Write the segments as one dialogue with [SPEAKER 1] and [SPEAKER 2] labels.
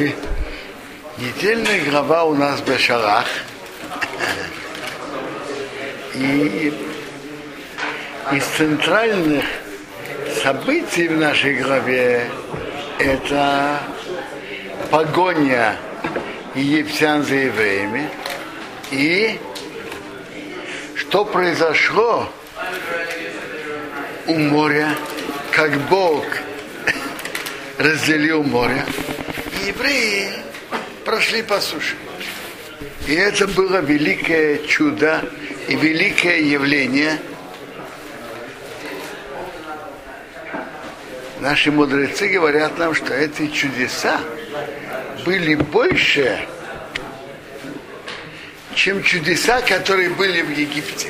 [SPEAKER 1] Не- Недельная глава у нас в Бешарах. И из центральных событий в нашей главе это погоня египтян за евреями и что произошло у моря, как Бог разделил море, евреи прошли по суше. И это было великое чудо и великое явление. Наши мудрецы говорят нам, что эти чудеса были больше, чем чудеса, которые были в Египте.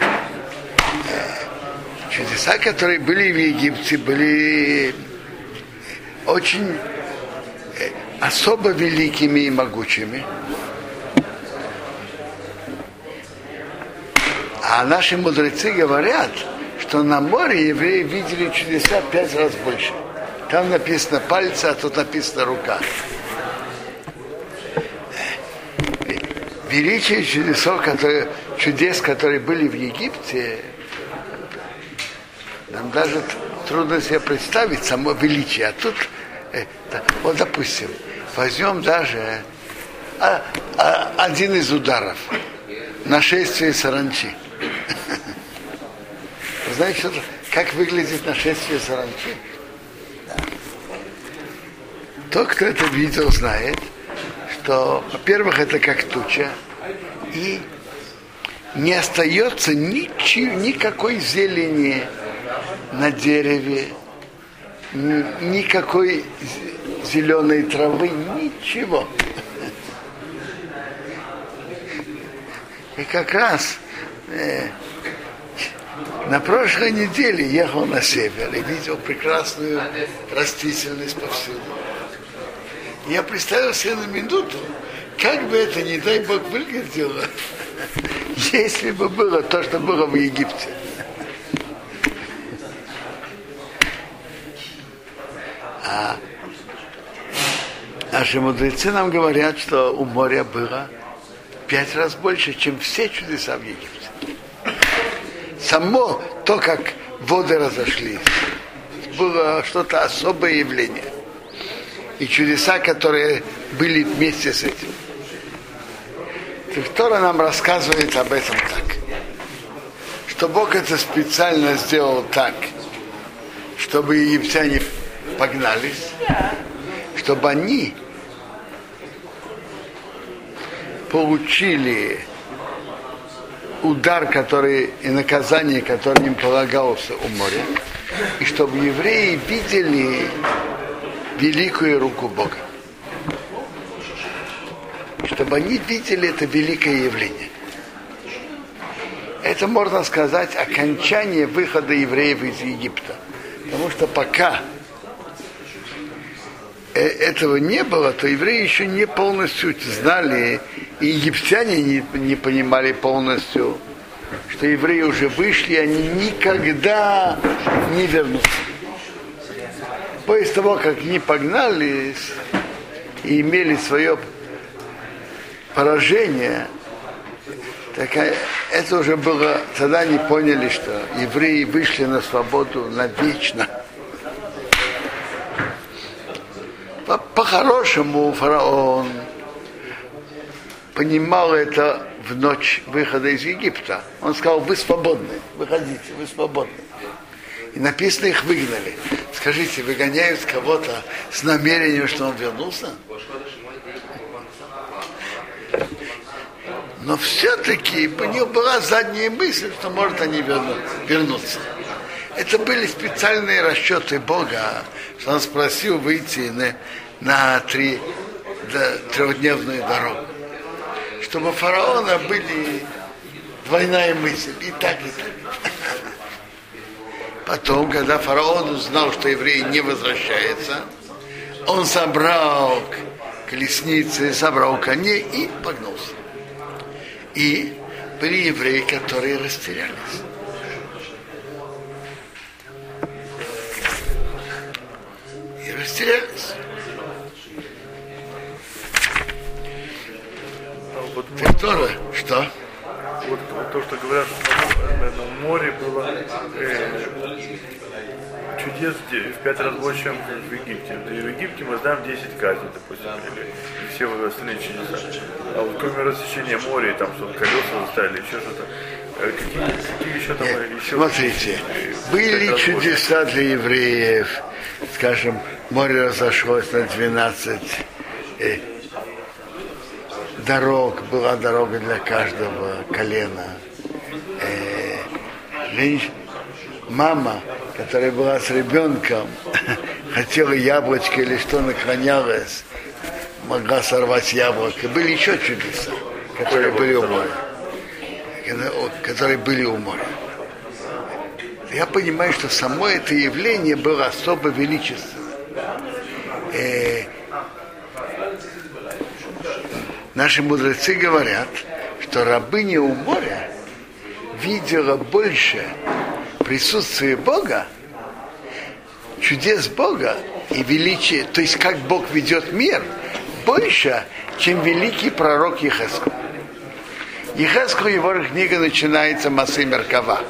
[SPEAKER 1] Э, Чудеса, которые были в Египте, были очень э, особо великими и могучими. А наши мудрецы говорят, что на море евреи видели чудеса пять раз больше. Там написано пальцы, а тут написано рука. Величие чудесов, которые, чудес, которые были в Египте, нам даже трудно себе представить само величие. А тут, э, да, вот допустим, возьмем даже а, а, один из ударов. Нашествие саранчи. Знаете, как выглядит нашествие саранчи? Тот, кто это видел, знает, что, во-первых, это как туча, и не остается ничего, никакой зелени на дереве, никакой зеленой травы, ничего. И как раз э, на прошлой неделе ехал на север и видел прекрасную растительность повсюду. Я представил себе на минуту, как бы это, не дай Бог, выглядело, если бы было то, что было в Египте. А наши мудрецы нам говорят, что у моря было пять раз больше, чем все чудеса в Египте. Само то, как воды разошлись, было что-то особое явление. И чудеса, которые были вместе с этим. Тора нам рассказывает об этом так. Что Бог это специально сделал так, чтобы египтяне погнались, чтобы они получили удар, который и наказание, которое им полагался у моря, и чтобы евреи видели великую руку Бога. Чтобы они видели это великое явление. Это можно сказать окончание выхода евреев из Египта. Потому что пока этого не было, то евреи еще не полностью знали, и египтяне не, не понимали полностью, что евреи уже вышли, они никогда не вернутся. После того, как они погнались и имели свое поражение, так э, это уже было, тогда они поняли, что евреи вышли на свободу навечно. По- По-хорошему фараон понимал это в ночь выхода из Египта. Он сказал, вы свободны, выходите, вы свободны. И написано, их выгнали. Скажите, выгоняют кого-то с намерением, что он вернулся? Но все-таки у него была задняя мысль, что может они верну- вернуться. Это были специальные расчеты Бога, что он спросил выйти на, на три, да, трехдневную дорогу. Чтобы у фараона были двойная мысль, и так, и так. Потом, когда фараон узнал, что евреи не возвращаются, он собрал колесницы, собрал коней и погнался. И были евреи, которые растерялись. растерялись. А вот тоже, что?
[SPEAKER 2] Вот, вот то, что говорят, что на море было э, чудес в пять раз больше, чем в Египте. И в Египте мы знаем 10 казней, допустим, или все остальные чудеса. А вот кроме рассечения моря, там что колеса заставили, еще что-то. Какие, какие еще там
[SPEAKER 1] Нет,
[SPEAKER 2] еще
[SPEAKER 1] смотрите,
[SPEAKER 2] э,
[SPEAKER 1] были чудеса для евреев, скажем, море разошлось на 12 э, дорог, была дорога для каждого колена. Э, женщ- мама, которая была с ребенком, хотела яблочко или что наклонялась, могла сорвать яблоко. Были еще чудеса, которые были у моря. Которые были у моря. Я понимаю, что само это явление было особо величественно. Э, наши мудрецы говорят, что рабыня у моря видела больше присутствия Бога, чудес Бога и величие, то есть как Бог ведет мир, больше, чем великий пророк Ехеску. Ехеску его книга начинается Масы Меркава,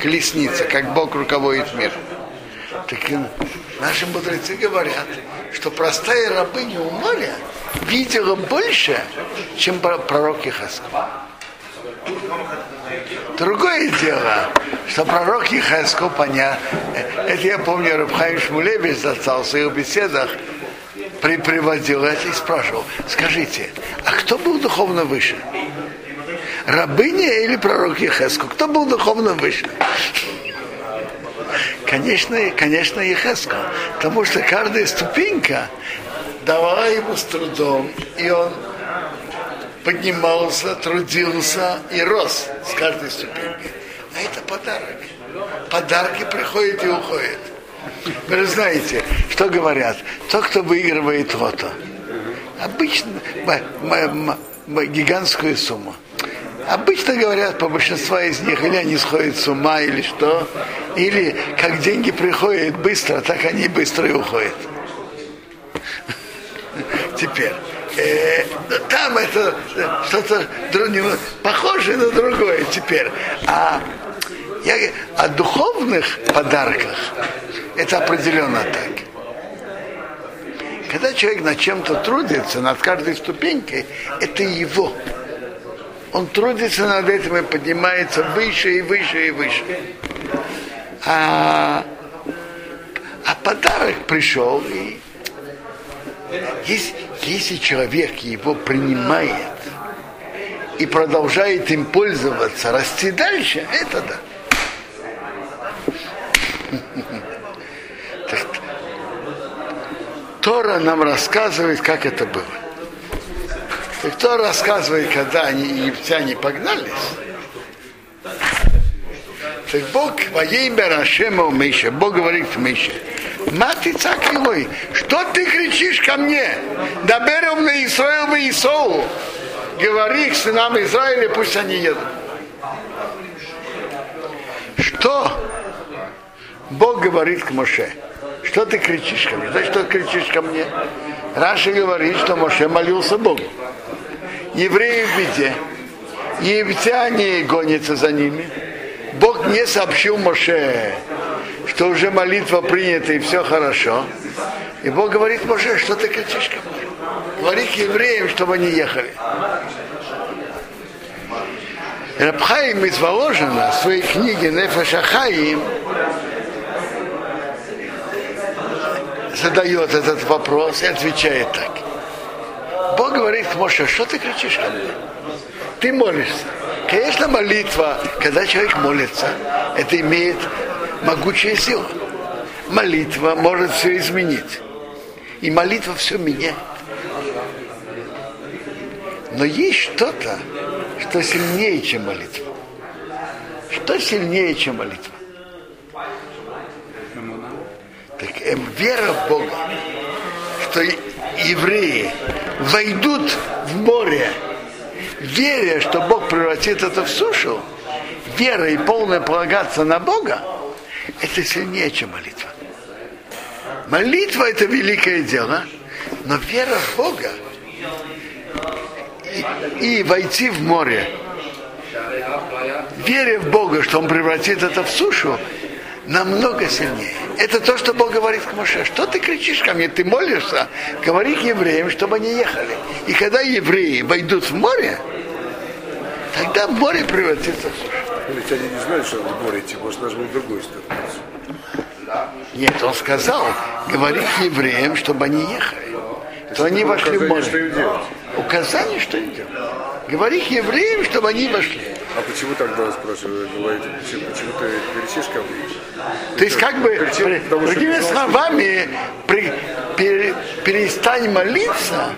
[SPEAKER 1] колесница, как Бог руководит мир. Так и наши мудрецы говорят, что простая рабыня у моря видела больше, чем про- пророк Ехеску. Другое дело, что пророк Ехесков, понятно, это я помню, Рабхайм Шмулевич застал в своих беседах, при, приводил это и спрашивал, скажите, а кто был духовно выше? Рабыня или пророк Ехеску? Кто был духовно выше? Конечно, конечно, Ехеску. Потому что каждая ступенька давала ему с трудом, и он поднимался, трудился и рос с каждой ступенькой. А это подарок. Подарки приходят и уходят. Вы же знаете, что говорят? Тот, кто выигрывает лото, обычно гигантскую сумму. Обычно говорят, по большинству из них, или они сходят с ума, или что, или как деньги приходят быстро, так они быстро и уходят. Теперь, э, там это э, что-то похожее на другое теперь. А я, о духовных подарках это определенно так. Когда человек над чем-то трудится, над каждой ступенькой, это его. Он трудится над этим и поднимается выше и выше и выше. А, а подарок пришел, и если, если человек его принимает и продолжает им пользоваться, расти дальше, это да. Тора нам рассказывает, как это было. Так Тора рассказывает, когда они, египтяне погнались, так Бог во имя Рашема Миша, Бог говорит Мише, Мати цакилой, что ты кричишь ко мне? Доберем на Исраил и Исоу. Говори к сынам Израиля, пусть они едут. Что Бог говорит к Моше? Что ты кричишь ко мне? Значит, что ты кричишь ко мне? Раша говорит, что Моше молился Богу. Евреи в беде. Египтяне гонятся за ними. Бог не сообщил Моше, что уже молитва принята и все хорошо. И Бог говорит, Моше, что ты кричишь? Говори к евреям, чтобы они ехали. Рабхаим из Воложина в своей книге Нефешахаим задает этот вопрос и отвечает так. Бог говорит Моше, что ты кричишь ко мне? Ты молишься. Конечно, молитва, когда человек молится, это имеет могучая сила. Молитва может все изменить. И молитва все меняет. Но есть что-то, что сильнее, чем молитва. Что сильнее, чем молитва? Так э, вера в Бога, что евреи войдут в море, веря, что Бог превратит это в сушу, вера и полное полагаться на Бога, это сильнее, чем молитва. Молитва это великое дело, но вера в Бога и, и войти в море, веря в Бога, что Он превратит это в сушу, намного сильнее. Это то, что Бог говорит к Моше. Что ты кричишь ко мне? Ты молишься? Говори к евреям, чтобы они ехали. И когда евреи войдут в море, тогда море превратится в сушу.
[SPEAKER 3] Ведь они не знают, что в море идти, может, даже был другой стороны.
[SPEAKER 1] Нет, он сказал, говори к евреям, чтобы они ехали. То они вошли в море.
[SPEAKER 3] Что им делать?
[SPEAKER 1] Указание, что им делать. Говори к евреям, чтобы они вошли.
[SPEAKER 3] А почему тогда, спрашиваю, говорите, почему, почему ты кричишь ко мне?
[SPEAKER 1] То есть как бы,
[SPEAKER 3] Кричи,
[SPEAKER 1] при-
[SPEAKER 3] потому что-
[SPEAKER 1] другими словами, при- пере- перестань молиться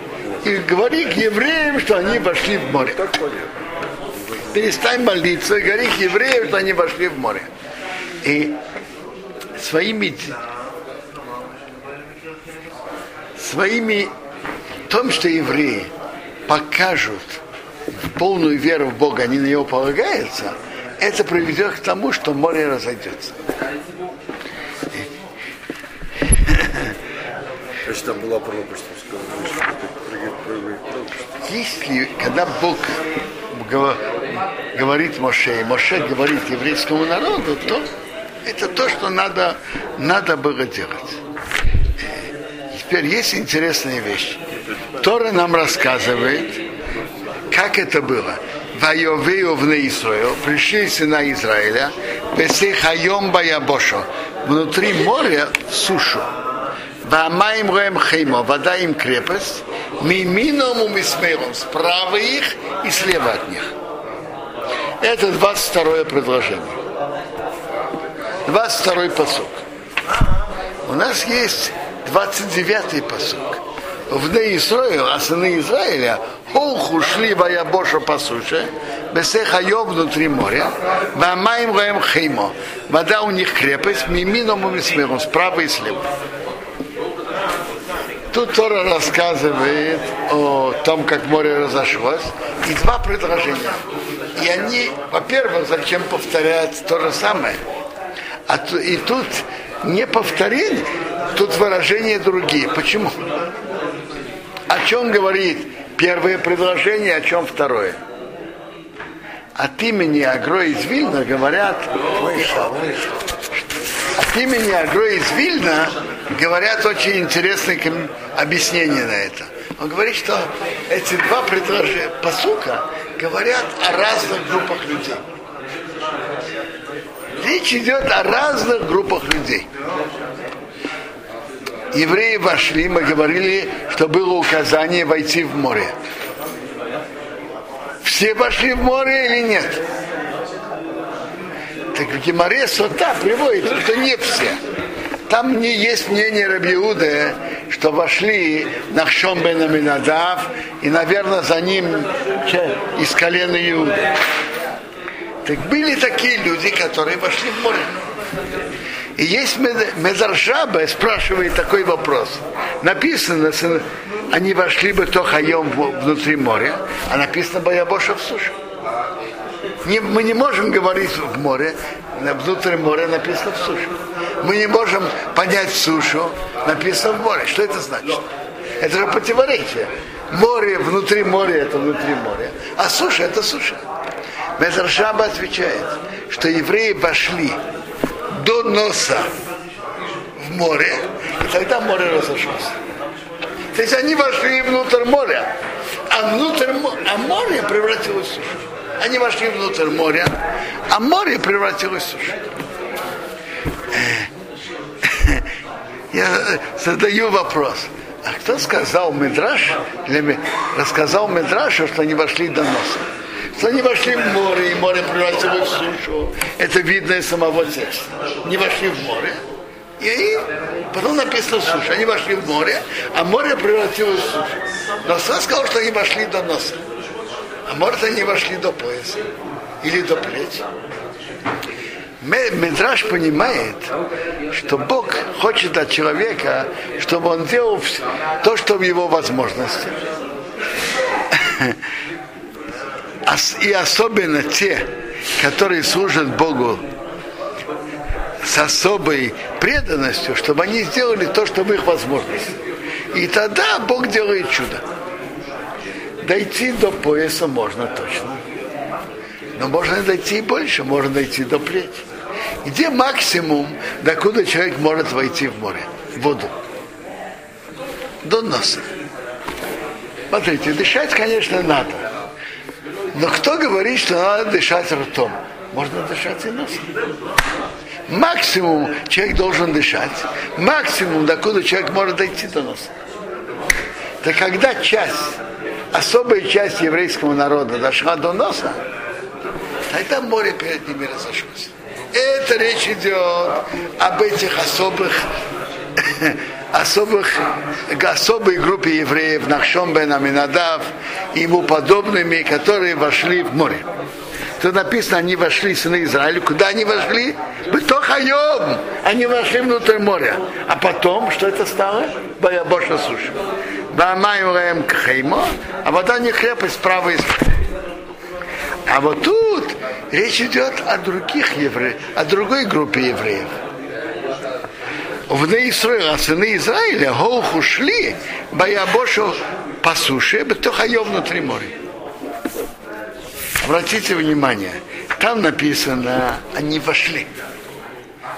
[SPEAKER 1] и говори к евреям, что они вошли в море.
[SPEAKER 3] Так понятно.
[SPEAKER 1] Перестань молиться к евреям, что они вошли в море. И своими своими том, что евреи покажут полную веру в Бога, они на него полагаются, это приведет к тому, что море разойдется.
[SPEAKER 3] Значит, там была пропасть.
[SPEAKER 1] Если, когда Бог говорит Моше, и Моше говорит еврейскому народу, то это то, что надо, надо было делать. Теперь есть интересная вещь. Тора нам рассказывает, как это было. Вайовею в Неисрою, пришли сына Израиля, Бесехайом Баябошо, внутри моря в сушу. Вамаим роем хеймо, вода им крепость, мимином умисмейлом, справа их и слева от них. Это 22 предложение. 22 посук. У нас есть 29-й посук. В Неисрою, а сыны Израиля, Холху шли Баябоша по суше, Бесехайо внутри моря, Вамаим роем хеймо. Вода у них крепость, мимином умисмейлом, справа и слева. Тут Тора рассказывает о том, как море разошлось, и два предложения. И они, во-первых, зачем повторять то же самое? А ту- и тут не повторить, тут выражения другие. Почему? О чем говорит первое предложение, о чем второе? От имени Агро из Вильна говорят, от имени Агро из Вильна говорят очень интересные объяснения на это. Он говорит, что эти два предложения посука говорят о разных группах людей. Речь идет о разных группах людей. Евреи вошли, мы говорили, что было указание войти в море. Все вошли в море или нет? Так в Геморе Сота приводит, что не все. Там не есть мнение Рабиуда, что вошли Нахшон бен Аминадав, и, наверное, за ним из колена Иуда. Так были такие люди, которые вошли в море. И есть Мед- Медаршаба, спрашивает такой вопрос. Написано, они вошли бы то хаем внутри моря, а написано Баябоша в сушу. Не- мы не можем говорить в море, внутри моря написано в сушу. Мы не можем понять сушу, написано в море. Что это значит? Это же противоречие. Море внутри моря это внутри моря, а суша это суша. Медршаба отвечает, что евреи вошли до носа в море, и тогда море разошлось. То есть они вошли внутрь моря, а, внутрь, а море превратилось в сушу. Они вошли внутрь моря, а море превратилось в сушу. Э, Я задаю вопрос. А кто сказал Медраш, для ме- рассказал Медрашу, что они вошли до носа? Что они вошли в море, и море превратилось в сушу. Это видно из самого текста. Не вошли в море, и потом написано суша. Они вошли в море, а море превратилось в сушу. Но сказал, что они вошли до носа. А может они вошли до пояса или до плеч. Ме- Медраж понимает, что Бог хочет от человека, чтобы он делал то, что в его возможности. Ос- И особенно те, которые служат Богу с особой преданностью, чтобы они сделали то, что в их возможности. И тогда Бог делает чудо. Дойти до пояса можно точно. Но можно дойти и больше, можно дойти до плеч. Где максимум, докуда человек может войти в море, в воду? До носа. Смотрите, дышать, конечно, надо. Но кто говорит, что надо дышать ртом? Можно дышать и носом. Максимум человек должен дышать. Максимум, докуда человек может дойти до носа. Это когда часть, особая часть еврейского народа дошла до носа, тогда море перед ними разошлось. Это речь идет об этих особых особых, особой группе евреев, Нахшом бен Аминадав и ему подобными, которые вошли в море. Тут написано, они вошли, сыны Израиля. Куда они вошли? Бетохайом. Они вошли внутрь моря. А потом, что это стало? Боябоша суша. Бамаем кхеймо, а вода не крепость справа и слева. А вот тут речь идет о других евреях, о другой группе евреев. В Израиля, сыны Израиля, ушли, Боябошу по суше, Бетохайо внутри моря. Обратите внимание, там написано, они вошли.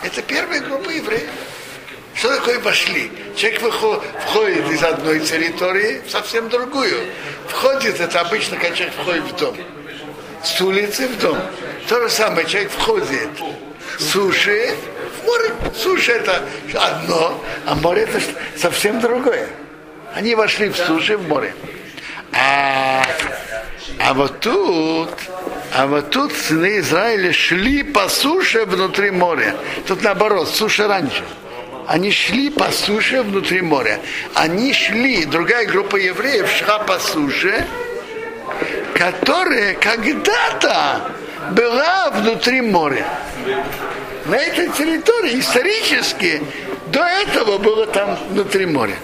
[SPEAKER 1] Это первая группа евреев. Что такое вошли? Человек входит из одной территории в совсем другую. Входит, это обычно, когда человек входит в дом. С улицы в дом. То же самое, человек входит с суши в море. Суша это одно, а море это совсем другое. Они вошли в суши в море. А, а вот тут, а вот тут сыны Израиля шли по суше внутри моря. Тут наоборот, суша раньше. Они шли по суше внутри моря. Они шли, другая группа евреев шла по суше, которая когда-то была внутри моря. На этой территории исторически до этого было там внутри моря.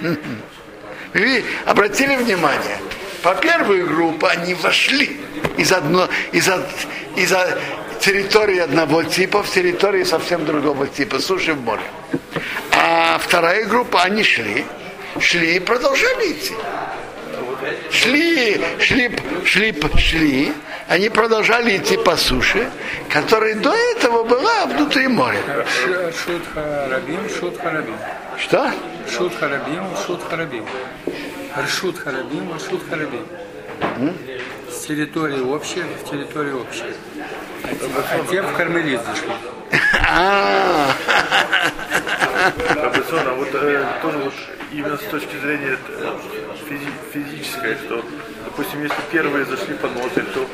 [SPEAKER 1] Вы обратили внимание, по первую группу они вошли из, одно, из, из территории одного типа в территории совсем другого типа, суши в море. А вторая группа, они шли, шли и продолжали идти. Шли, шли, шли, шли, они продолжали идти по суше, которая до этого была внутри моря.
[SPEAKER 4] Шут харабим, шут харабим.
[SPEAKER 1] Что?
[SPEAKER 4] Шут харабим, шут харабим. Ршут харабим, ршут харабим. С территории общей в территории общей. А те, в Кармелит зашли.
[SPEAKER 1] А,
[SPEAKER 2] а вот э, тоже вот именно с точки зрения э, физи- физической, что, допустим, если первые зашли по ноздри, то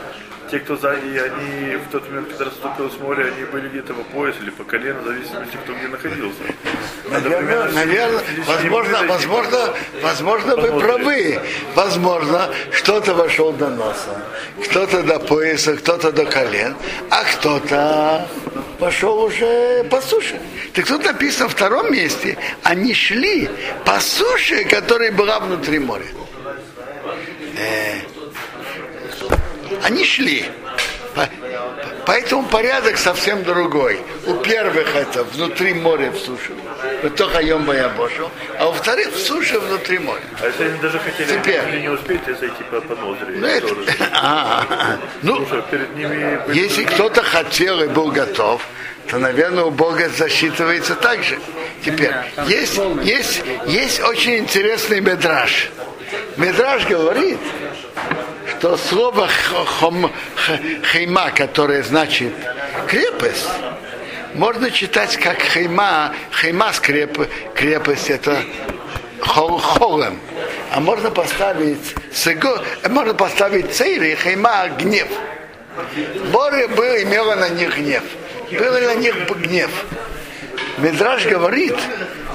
[SPEAKER 2] те, кто сзади, они в тот момент, когда расступил с моря, они были где-то по пояс или по колено, в зависимости, кто где находился.
[SPEAKER 1] Наверное, наверное, возможно, возможно, возможно, вы правы. Возможно, кто-то вошел до носа, кто-то до пояса, кто-то до колен, а кто-то пошел уже по суше. Так тут написано в втором месте, они шли по суше, которая была внутри моря. Э, они шли. По- Поэтому порядок совсем другой. У первых это внутри моря в суше, только я бошел, а у вторых в суше внутри моря.
[SPEAKER 2] А если они даже хотели,
[SPEAKER 1] Теперь.
[SPEAKER 2] не успеете зайти по, по ноздри?
[SPEAKER 1] Ну, это-. А, ну,
[SPEAKER 2] перед ними... были-
[SPEAKER 1] если кто-то хотел и был готов, то, наверное, у Бога засчитывается так же. Теперь, есть, есть, есть очень интересный медраж. Медраж говорит, что слово хом- хейма, которое значит крепость, можно читать как хейма, хейма с креп, крепость, это хол- холем. А можно поставить сего, можно поставить цейри, хейма, гнев. Море было, имело на них гнев. Был на них гнев. Медраж говорит,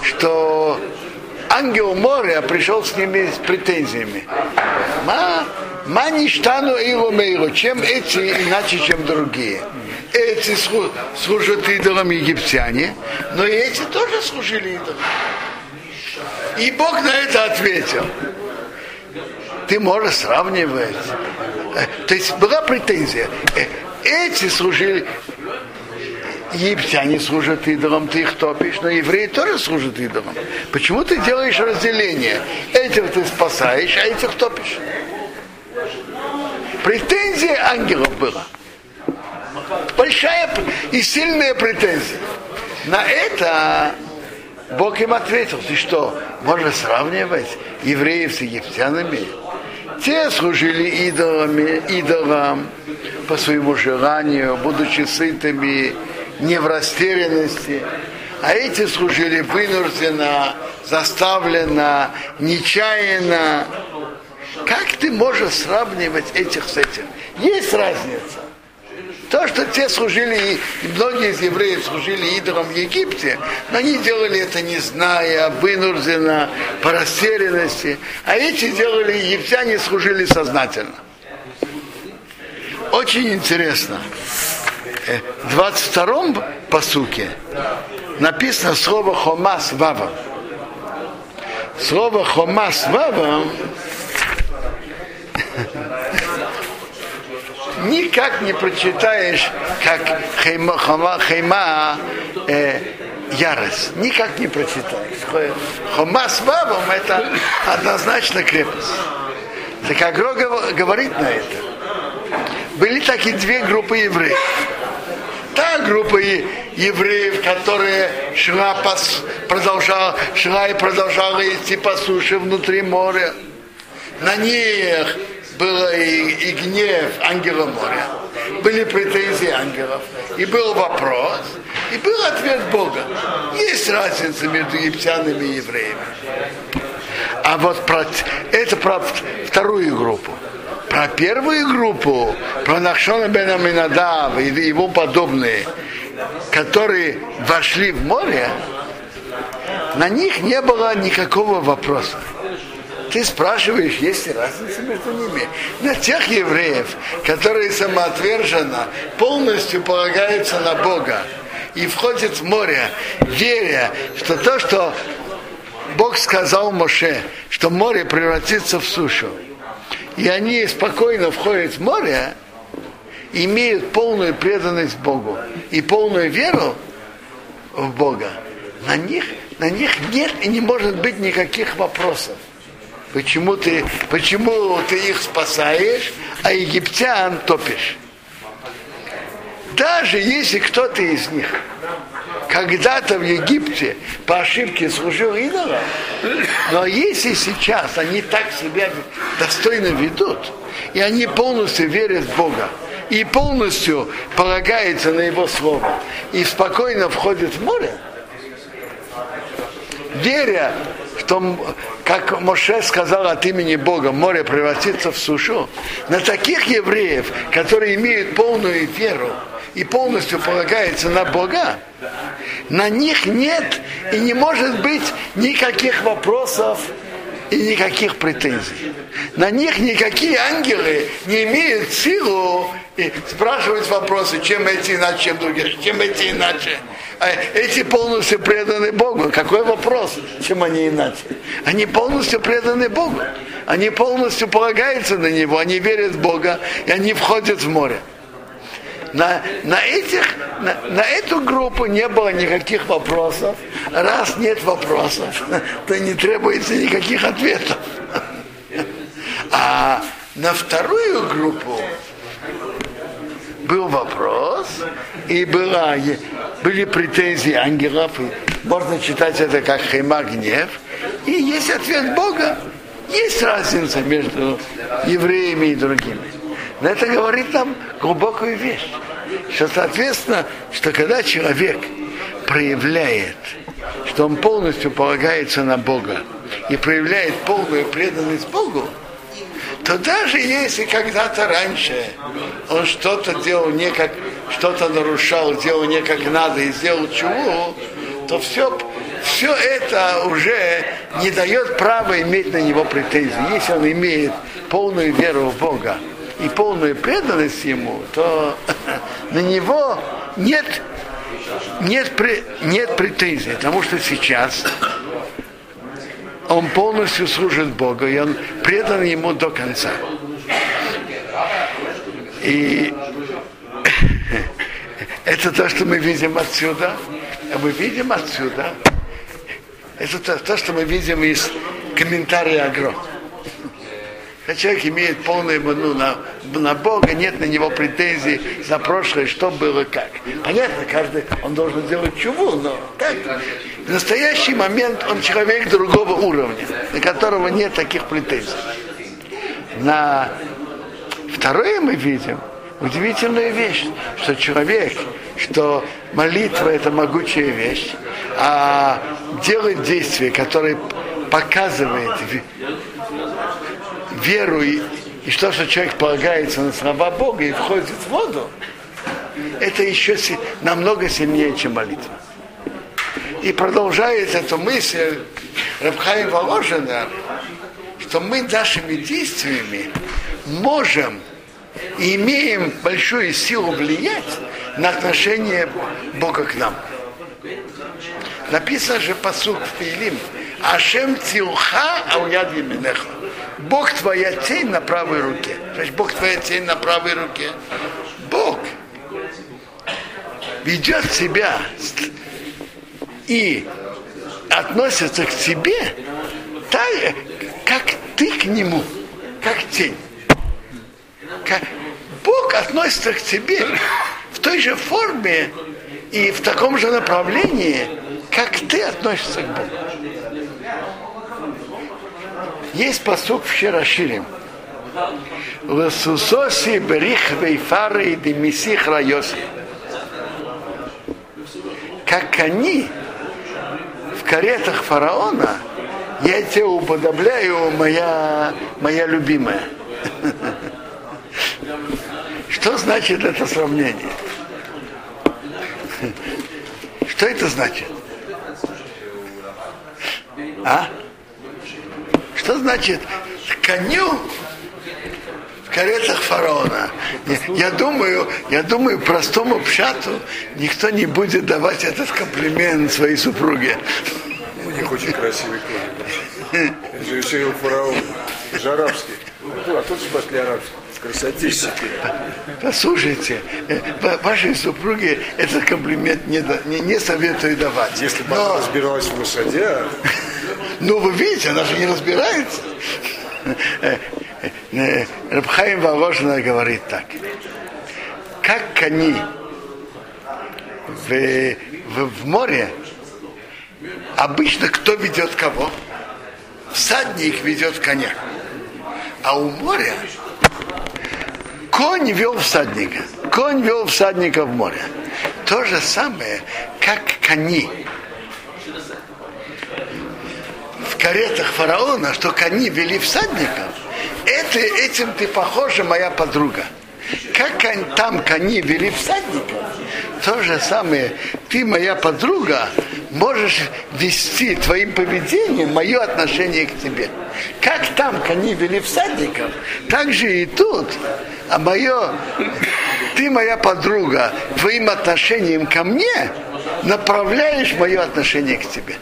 [SPEAKER 1] что ангел моря пришел с ними с претензиями. Ма, ма ништану илу мейлу. Чем эти иначе, чем другие? Эти слу- служат идолам египтяне, но и эти тоже служили идолам. И Бог на это ответил. Ты можешь сравнивать. Э, То есть была претензия. Э, Эти служили, египтяне служат идолам, ты их топишь, но евреи тоже служат идолам. Почему ты делаешь разделение? Этих ты спасаешь, а этих топишь. претензия ангелов была. Большая и сильная претензия. На это Бог им ответил, ты что, можно сравнивать евреев с египтянами? Те служили идолами, идолам по своему желанию, будучи сытыми, не в растерянности. А эти служили вынужденно, заставленно, нечаянно. Как ты можешь сравнивать этих с этим? Есть разница. То, что те служили, и многие из евреев служили идолам в Египте, но они делали это не зная, вынужденно, по растерянности. А эти делали, египтяне служили сознательно. Очень интересно. В 22-м посуке написано слово хомас вава. Слово хомас вава никак не прочитаешь, как хейма, хама, хейма э, ярость. Никак не прочитаешь. Хома с это однозначно крепость. Так Агро говорит на это. Были такие две группы евреев. Та группа евреев, которая шла, пос, продолжала, шла и продолжала идти по суше внутри моря. На них было и, и гнев ангела моря, были претензии ангелов, и был вопрос, и был ответ Бога. Есть разница между египтянами и евреями. А вот про, это про вторую группу. Про первую группу, про Нахшона бен Аминадав и его подобные, которые вошли в море, на них не было никакого вопроса ты спрашиваешь, есть ли разница между ними. На тех евреев, которые самоотверженно полностью полагаются на Бога и входят в море, веря, что то, что Бог сказал Моше, что море превратится в сушу, и они спокойно входят в море, имеют полную преданность Богу и полную веру в Бога, на них, на них нет и не может быть никаких вопросов. Почему ты, почему ты их спасаешь, а египтян топишь? Даже если кто-то из них когда-то в Египте по ошибке служил идолам, но если сейчас они так себя достойно ведут, и они полностью верят в Бога, и полностью полагаются на Его Слово, и спокойно входят в море, веря что, как Моше сказал от имени Бога, море превратится в сушу, на таких евреев, которые имеют полную веру и полностью полагаются на Бога, на них нет и не может быть никаких вопросов и никаких претензий. На них никакие ангелы не имеют силу и спрашивать вопросы, чем эти иначе, чем другие, чем эти иначе. А эти полностью преданы Богу. Какой вопрос, чем они иначе? Они полностью преданы Богу. Они полностью полагаются на Него, они верят в Бога, и они входят в море. На, на, этих, на, на эту группу не было никаких вопросов. Раз нет вопросов, то не требуется никаких ответов. А на вторую группу был вопрос, и была, были претензии ангелов, и можно читать это как хема гнев, и есть ответ Бога. Есть разница между евреями и другими. Но это говорит нам глубокую вещь, что соответственно, что когда человек проявляет, что он полностью полагается на Бога и проявляет полную преданность Богу, то даже если когда-то раньше он что-то делал не как, что-то нарушал, делал не как надо и сделал чего, то все, все это уже не дает права иметь на него претензии. Если он имеет полную веру в Бога, и полную преданность ему, то на него нет, нет, нет претензий, потому что сейчас он полностью служит Богу, и он предан ему до конца. И это то, что мы видим отсюда. А мы видим отсюда. Это то, то что мы видим из комментария Агро. Человек имеет полную ману на на Бога, нет на него претензий за прошлое, что было как. Понятно, каждый, он должен делать чуву, но так, в настоящий момент он человек другого уровня, на которого нет таких претензий. На второе мы видим, удивительная вещь, что человек, что молитва это могучая вещь, а делает действия, которые показывает веру и, и что, что человек полагается на слова Бога и входит в воду, это еще намного сильнее, чем молитва. И продолжает эту мысль Рабхаим Воложина, что мы нашими действиями можем и имеем большую силу влиять на отношение Бога к нам. Написано же посуд в Пилим. Ашем тилха ауяд еминеха. Бог твоя тень на правой руке. Значит, Бог твоя тень на правой руке. Бог ведет себя и относится к тебе так, как ты к нему, как тень. Как Бог относится к тебе в той же форме и в таком же направлении, как ты относишься к Богу. Есть посук в Широширим. Лесусоси берих вейфары и демисих. Как они в каретах фараона, я тебя уподобляю, моя, моя любимая. Что значит это сравнение? Что это значит? А? Значит коню в каретах фараона? Я думаю, я думаю, простому пшату никто не будет давать этот комплимент своей супруге.
[SPEAKER 3] У них очень красивый конь. Это еще фараон же арабский. А тут же пошли арабский. Красотищики.
[SPEAKER 1] Послушайте, э, вашей супруге этот комплимент не, не, не советую давать.
[SPEAKER 3] Если бы Но... она разбиралась в лошаде, а
[SPEAKER 1] ну, вы видите, она же не разбирается. Рабхаим Воложина говорит так. Как кони в, в, в море, обычно кто ведет кого? Всадник ведет коня. А у моря конь вел всадника. Конь вел всадника в море. То же самое, как кони каретах фараона, что кони вели всадников, это, этим ты похожа, моя подруга. Как там кони вели всадников, то же самое, ты, моя подруга, можешь вести твоим поведением мое отношение к тебе. Как там кони вели всадников, так же и тут. А мое, ты моя подруга, твоим отношением ко мне направляешь мое отношение к тебе.